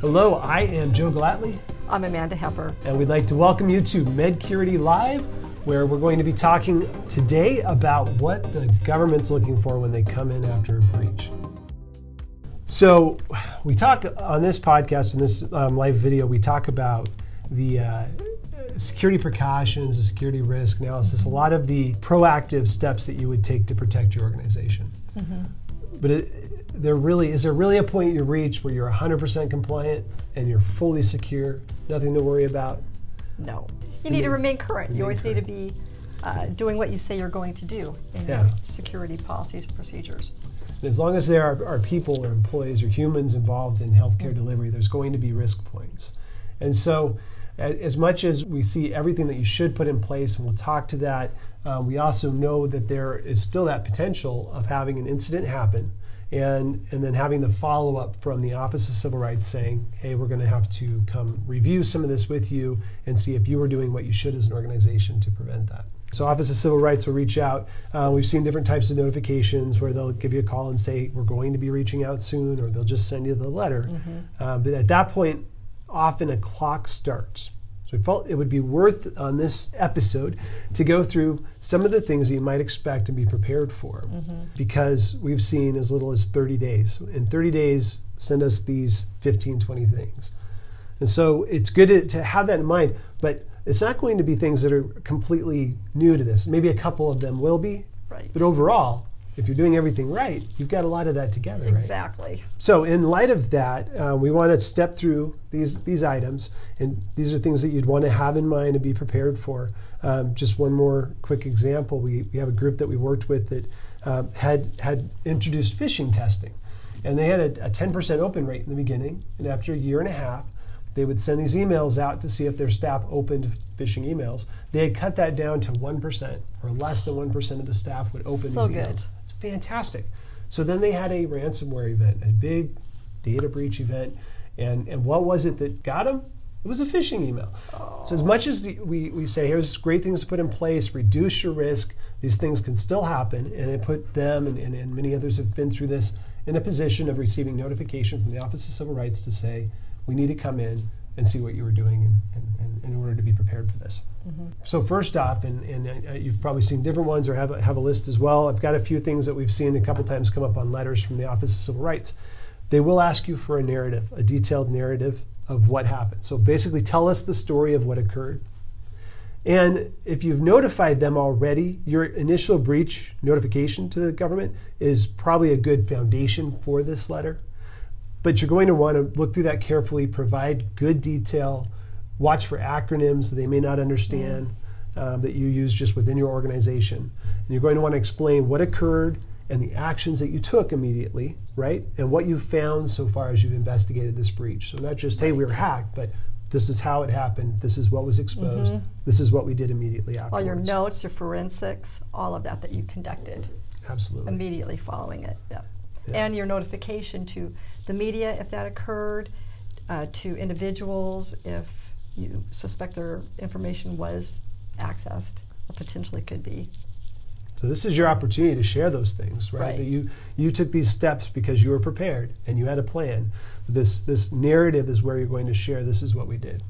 Hello, I am Joe Gellatly, I'm Amanda Hepper. and we'd like to welcome you to Medcurity Live, where we're going to be talking today about what the government's looking for when they come in after a breach. So, we talk on this podcast, in this um, live video, we talk about the uh, security precautions, the security risk analysis, a lot of the proactive steps that you would take to protect your organization. But it, there really is there really a point you reach where you're 100% compliant and you're fully secure, nothing to worry about. No. You need to remain current. Remain you always need to be uh, doing what you say you're going to do in Yeah. your security policies and procedures. And as long as there are, are people or employees or humans involved in healthcare delivery, there's going to be risk points. And so, as much as we see everything that you should put in place, and we'll talk to that, uh, we also know that there is still that potential of having an incident happen. And, and then having the follow up from the Office of Civil Rights saying, hey, we're going to have to come review some of this with you and see if you are doing what you should as an organization to prevent that. So Office of Civil Rights will reach out. Uh, we've seen different types of notifications where they'll give you a call and say we're going to be reaching out soon, or they'll just send you the letter. Uh, but at that point, often a clock starts. So we felt it would be worth on this episode to go through some of the things that you might expect and be prepared for, mm-hmm. because we've seen as little as 30 days. In 30 days, send us these 15, 20 things. And so it's good to, to have that in mind, but it's not going to be things that are completely new to this. Maybe a couple of them will be, Right. but overall, if you're doing everything right, you've got a lot of that together, right? Exactly. So, in light of that, uh, we want to step through these these items, and these are things that you'd want to have in mind and be prepared for. Um, just one more quick example: we, we have a group that we worked with that um, had had introduced phishing testing, and they had a, a 10% open rate in the beginning, and after a year and a half, they would send these emails out to see if their staff opened phishing emails. They had cut that down to 1%, or less than 1% of the staff would open So these emails. good. It's fantastic. So then they had a ransomware event, a big data breach event, and and what was it that got them? It was a phishing email. So as much as the, we, we say here's great things to put in place, reduce your risk, these things can still happen, and it put them and, and, and many others have been through this in a position of receiving notification from the Office of Civil Rights to say we need to come in and see what you were doing in, in, in, in order to be prepared for this. So first off, and, and uh, you've probably seen different ones or have a, have a list as well. I've got a few things that we've seen a couple times come up on letters from the Office of Civil Rights. They will ask you for a narrative, a detailed narrative of what happened. So basically, tell us the story of what occurred. And if you've notified them already, your initial breach notification to the government is probably a good foundation for this letter. But you're going to want to look through that carefully, provide good detail, watch for acronyms that they may not understand um, that you use just within your organization. And you're going to want to explain what occurred and the actions that you took immediately, right? And what you've found so far as you've investigated this breach. So not just, hey, we were hacked, but this is how it happened, this is what was exposed, this is what we did immediately after. All your notes, your forensics, all of that that you conducted Absolutely. immediately following it. Yep. Yeah. And your notification to the media if that occurred, uh, to individuals if you suspect their information was accessed or potentially could be. So this is your opportunity to share those things, right? Right. That you you took these steps because you were prepared and you had a plan. This this narrative is where you're going to share. This is what we did.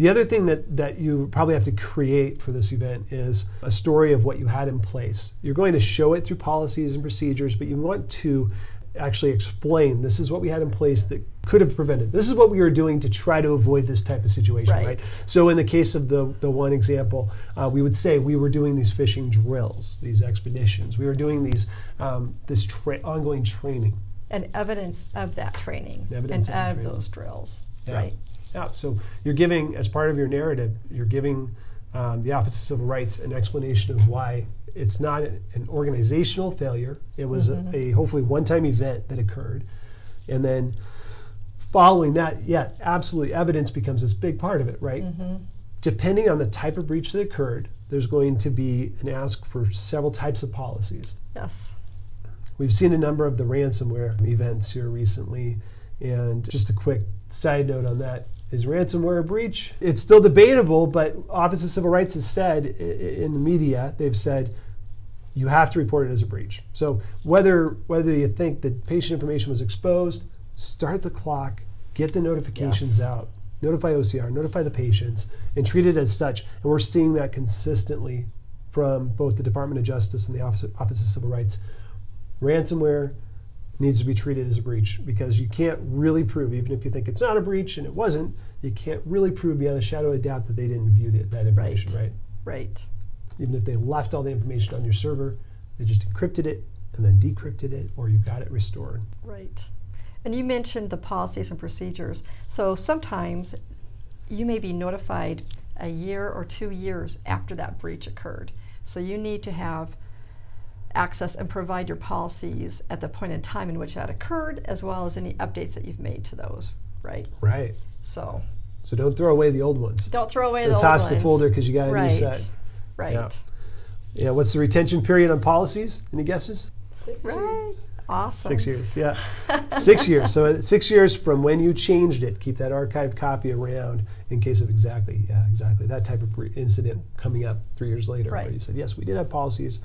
The other thing that, that you probably have to create for this event is a story of what you had in place. You're going to show it through policies and procedures, but you want to actually explain this is what we had in place that could have prevented. This is what we were doing to try to avoid this type of situation, right? Right. So in the case of the, the one example, uh, we would say we were doing these phishing drills, these expeditions. We were doing these um, this tra- ongoing training. And evidence of that training Evidence and of of training. those drills, Yeah. right? Yeah. So you're giving, as part of your narrative, you're giving um, the Office of Civil Rights an explanation of why it's not an organizational failure. It was a, a hopefully one-time event that occurred, and then following that, yeah, absolutely, evidence becomes this big part of it, right? Depending on the type of breach that occurred, there's going to be an ask for several types of policies. Yes. We've seen a number of the ransomware events here recently, and just a quick side note on that is ransomware a breach? It's still debatable, but Office of Civil Rights has said in the media, they've said you have to report it as a breach. So whether whether you think that patient information was exposed, start the clock, get the notifications Yes. out, notify OCR, notify the patients, and treat it as such. And we're seeing that consistently from both the Department of Justice and the Office, Office of Civil Rights. Ransomware needs to be treated as a breach because you can't really prove, even if you think it's not a breach and it wasn't, you can't really prove beyond a shadow of doubt that they didn't view the, that information, right? Right. Even if they left all the information on your server, they just encrypted it and then decrypted it, or you got it restored. Right. And you mentioned the policies and procedures. So sometimes you may be notified a year or two years after that breach occurred. So you need to have access and provide your policies at the point in time in which that occurred, as well as any updates that you've made to those. Right. Right. So So don't throw away the old ones. don't throw away Don't the old toss the folder because you got a right. new set. Right. Yeah. Yeah. What's the retention period on policies? Any guesses? Six Right. years. Awesome. Six years. Yeah. six years. So uh, six years from when you changed it. Keep that archived copy around in case of exactly, yeah, exactly that type of incident coming up three years later. Where you said, yes, we did have policies,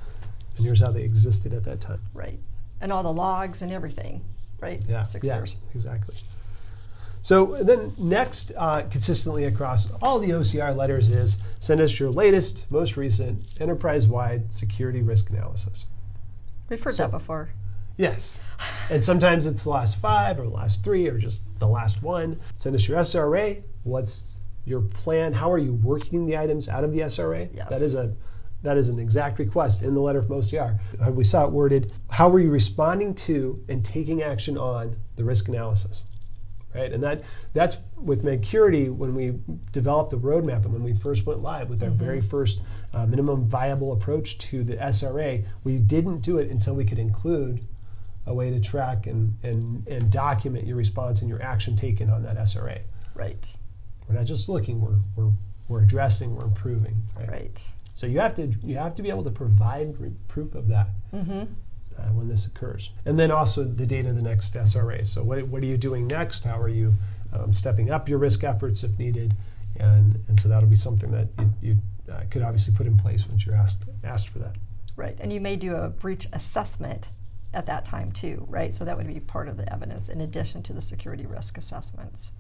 and here's how they existed at that time. Right. And all the logs and everything. Right. Yeah. Six yeah, years. Exactly. So then next, uh, consistently across all the OCR letters is send us your latest, most recent enterprise-wide security risk analysis. We've heard So- that before. Yes. And sometimes it's the last five or the last three or just the last one. Send us your SRA. What's your plan? How are you working the items out of the SRA? Yes. That is a that is an exact request in the letter from OCR. Uh, We saw it worded, how are you responding to and taking action on the risk analysis? Right? And that that's with Medcurity when we developed the roadmap and when we first went live with our very first uh, minimum viable approach to the SRA, we didn't do it until we could include a way to track and, and, and document your response and your action taken on that SRA. Right. We're not just looking, we're, we're, we're addressing, we're improving. Right? Right. So you have to you have to be able to provide re- proof of that Mm-hmm. uh, when this occurs, and then also the date of the next SRA. So what, what are you doing next? How are you um, stepping up your risk efforts if needed? And and so that'll be something that you, you uh, could obviously put in place once you're asked asked for that. Right. And you may do a breach assessment at that time too, right? So that would be part of the evidence in addition to the security risk assessments.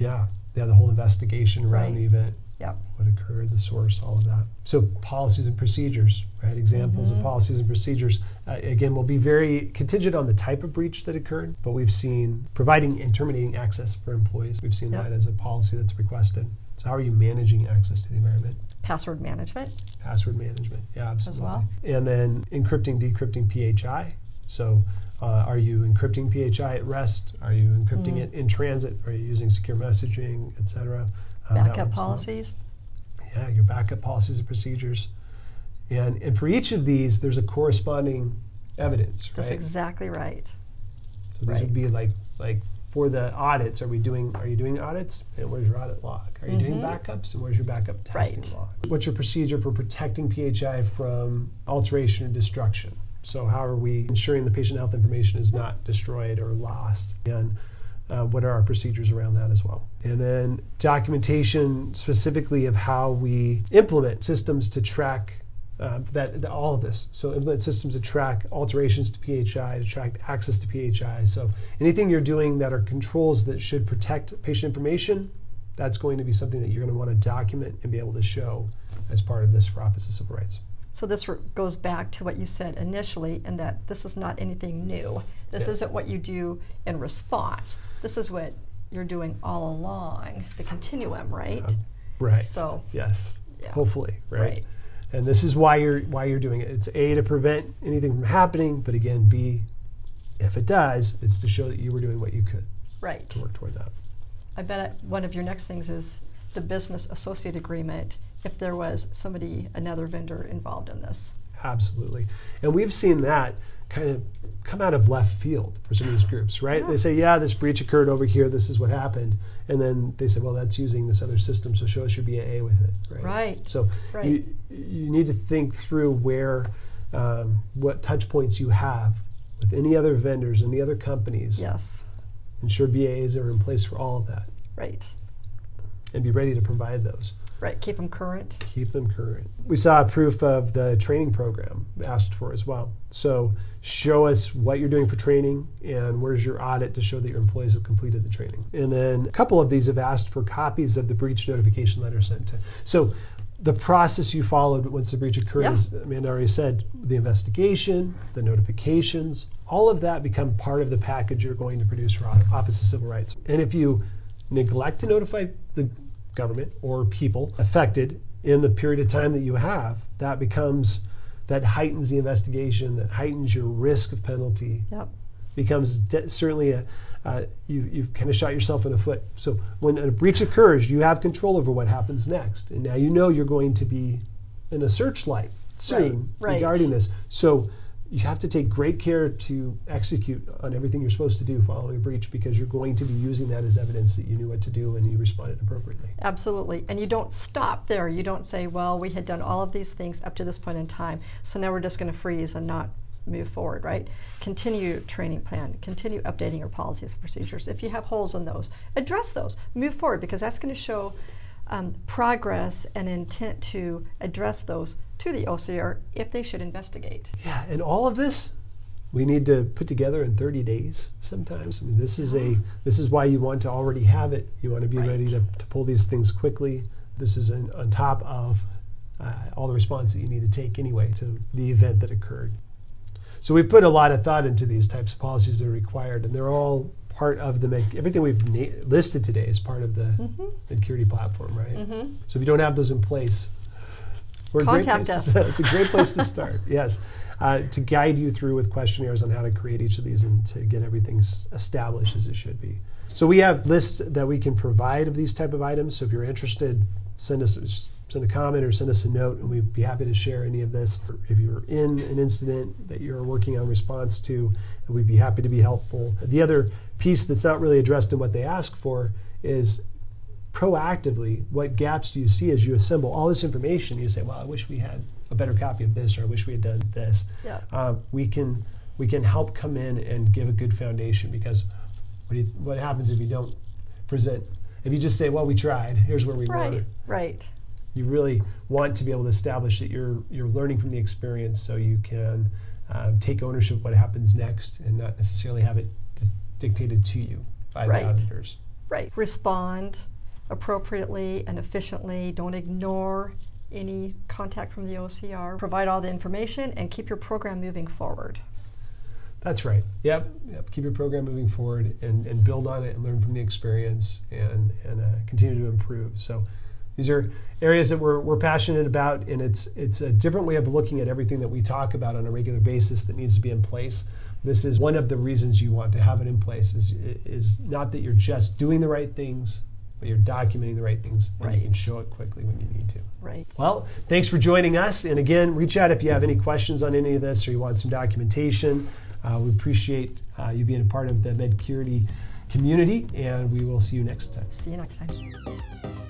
Yeah, yeah, the whole investigation around Right. the event. Yep. what occurred, the source, all of that. So policies and procedures, right? Examples of policies and procedures. Uh, again, will be very contingent on the type of breach that occurred, but we've seen providing and terminating access for employees. We've seen Yep. that as a policy that's requested. So how are you managing access to the environment? Password management. Password management, yeah, absolutely. As well. And then encrypting, decrypting PHI. So uh, are you encrypting PHI at rest? Are you encrypting Mm. it in transit? Are you using secure messaging, et cetera? Um, Backup policies. Yeah, your backup policies and procedures. And, and for each of these, there's a corresponding evidence, That's exactly right. so these right. would be like like for the audits. Are we doing? Are you doing audits? And where's your audit log? Are you doing backups? And where's your backup testing Mm-hmm. Right. log? What's your procedure for protecting PHI from alteration and destruction? So how are we ensuring the patient health information is not destroyed or lost? And uh, what are our procedures around that as well? And then documentation specifically of how we implement systems to track uh, that, that all of this. So implement systems to track alterations to PHI, to track access to PHI. So anything you're doing that are controls that should protect patient information, that's going to be something that you're going to want to document and be able to show as part of this for Office of Civil Rights. So this re- goes back to what you said initially, in that this is not anything new. This Yeah. isn't what you do in response. This is what you're doing all along the continuum, right? Uh, right. So yes. Yeah. Hopefully, right? Right. And this is why you're why you're doing it. It's a to prevent anything from happening, but again, b if it does, it's to show that you were doing what you could right. to work toward that. I bet one of your next things is the business associate agreement. If there was somebody, another vendor involved in this. Absolutely. And we've seen that kind of come out of left field for some of these groups, right? They say, yeah, this breach occurred over here, this is what happened. And then they say, well, that's using this other system, so show us your BAA with it, right? Right. So Right. You, you need to think through where, um, what touch points you have with any other vendors, any other companies. Yes. Ensure BAAs are in place for all of that Right. and be ready to provide those. Right, keep them current. Keep them current. We saw proof of the training program asked for as well. So show us what you're doing for training and where's your audit to show that your employees have completed the training. And then a couple of these have asked for copies of the breach notification letter sent to. So the process you followed once the breach occurred, Yeah. as Amanda already said, the investigation, the notifications, all of that become part of the package you're going to produce for Office of Civil Rights. And if you neglect to notify the government or people affected in the period of time that you have, that becomes that heightens the investigation, that heightens your risk of penalty, Yep. becomes de- certainly a uh, you, you've kind of shot yourself in the foot. So when a breach occurs, you have control over what happens next, and now you know you're going to be in a searchlight soon Right, right. regarding this. So you have to take great care to execute on everything you're supposed to do following a breach because you're going to be using that as evidence that you knew what to do and you responded appropriately. Absolutely. And you don't stop there. You don't say, well, we had done all of these things up to this point in time, so now we're just going to freeze and not move forward, right? Continue training plan, continue updating your policies and procedures. If you have holes in those, address those, move forward because that's going to show um, progress and intent to address those to the OCR if they should investigate. Yeah, and all of this we need to put together in 30 days sometimes. I mean, this is a this is why you want to already have it. You want to be Right. ready to, to pull these things quickly. This is an, on top of uh, all the response that you need to take anyway to the event that occurred. So we've put a lot of thought into these types of policies that are required, and they're all part of the Med- everything we've na- listed today is part of the Mm-hmm. Medcurity platform, right? So if you don't have those in place, we're Contact us. to- it's a great place to start. Yes, uh, to guide you through with questionnaires on how to create each of these and to get everything established as it should be. So we have lists that we can provide of these type of items. So if you're interested, send us send a comment or send us a note, and we'd be happy to share any of this. If you're in an incident that you're working on response to, we'd be happy to be helpful. The other piece that's not really addressed in what they ask for is proactively what gaps do you see as you assemble all this information you say well i wish we had a better copy of this or i wish we had done this Yeah. uh, we can we can help come in and give a good foundation because what, you, what happens if you don't present if you just say well we tried here's where we Right, were right. Right. You really want to be able to establish that you're you're learning from the experience so you can um, take ownership of what happens next and not necessarily have it dictated to you by Right. the auditors Right. Respond appropriately and efficiently. Don't ignore any contact from the OCR. Provide all the information and keep your program moving forward. That's right. Yep. Yep. Keep your program moving forward and, and build on it and learn from the experience and, and uh, continue to improve. So these are areas that we're, we're passionate about and it's it's a different way of looking at everything that we talk about on a regular basis that needs to be in place. This is one of the reasons you want to have it in place is, is not that you're just doing the right things, but you're documenting the right things and you can show it quickly when you need to. Right. Well, thanks for joining us. And again, reach out if you have any questions on any of this or you want some documentation. Uh, we appreciate uh, you being a part of the Medcurity community, and we will see you next time. See you next time.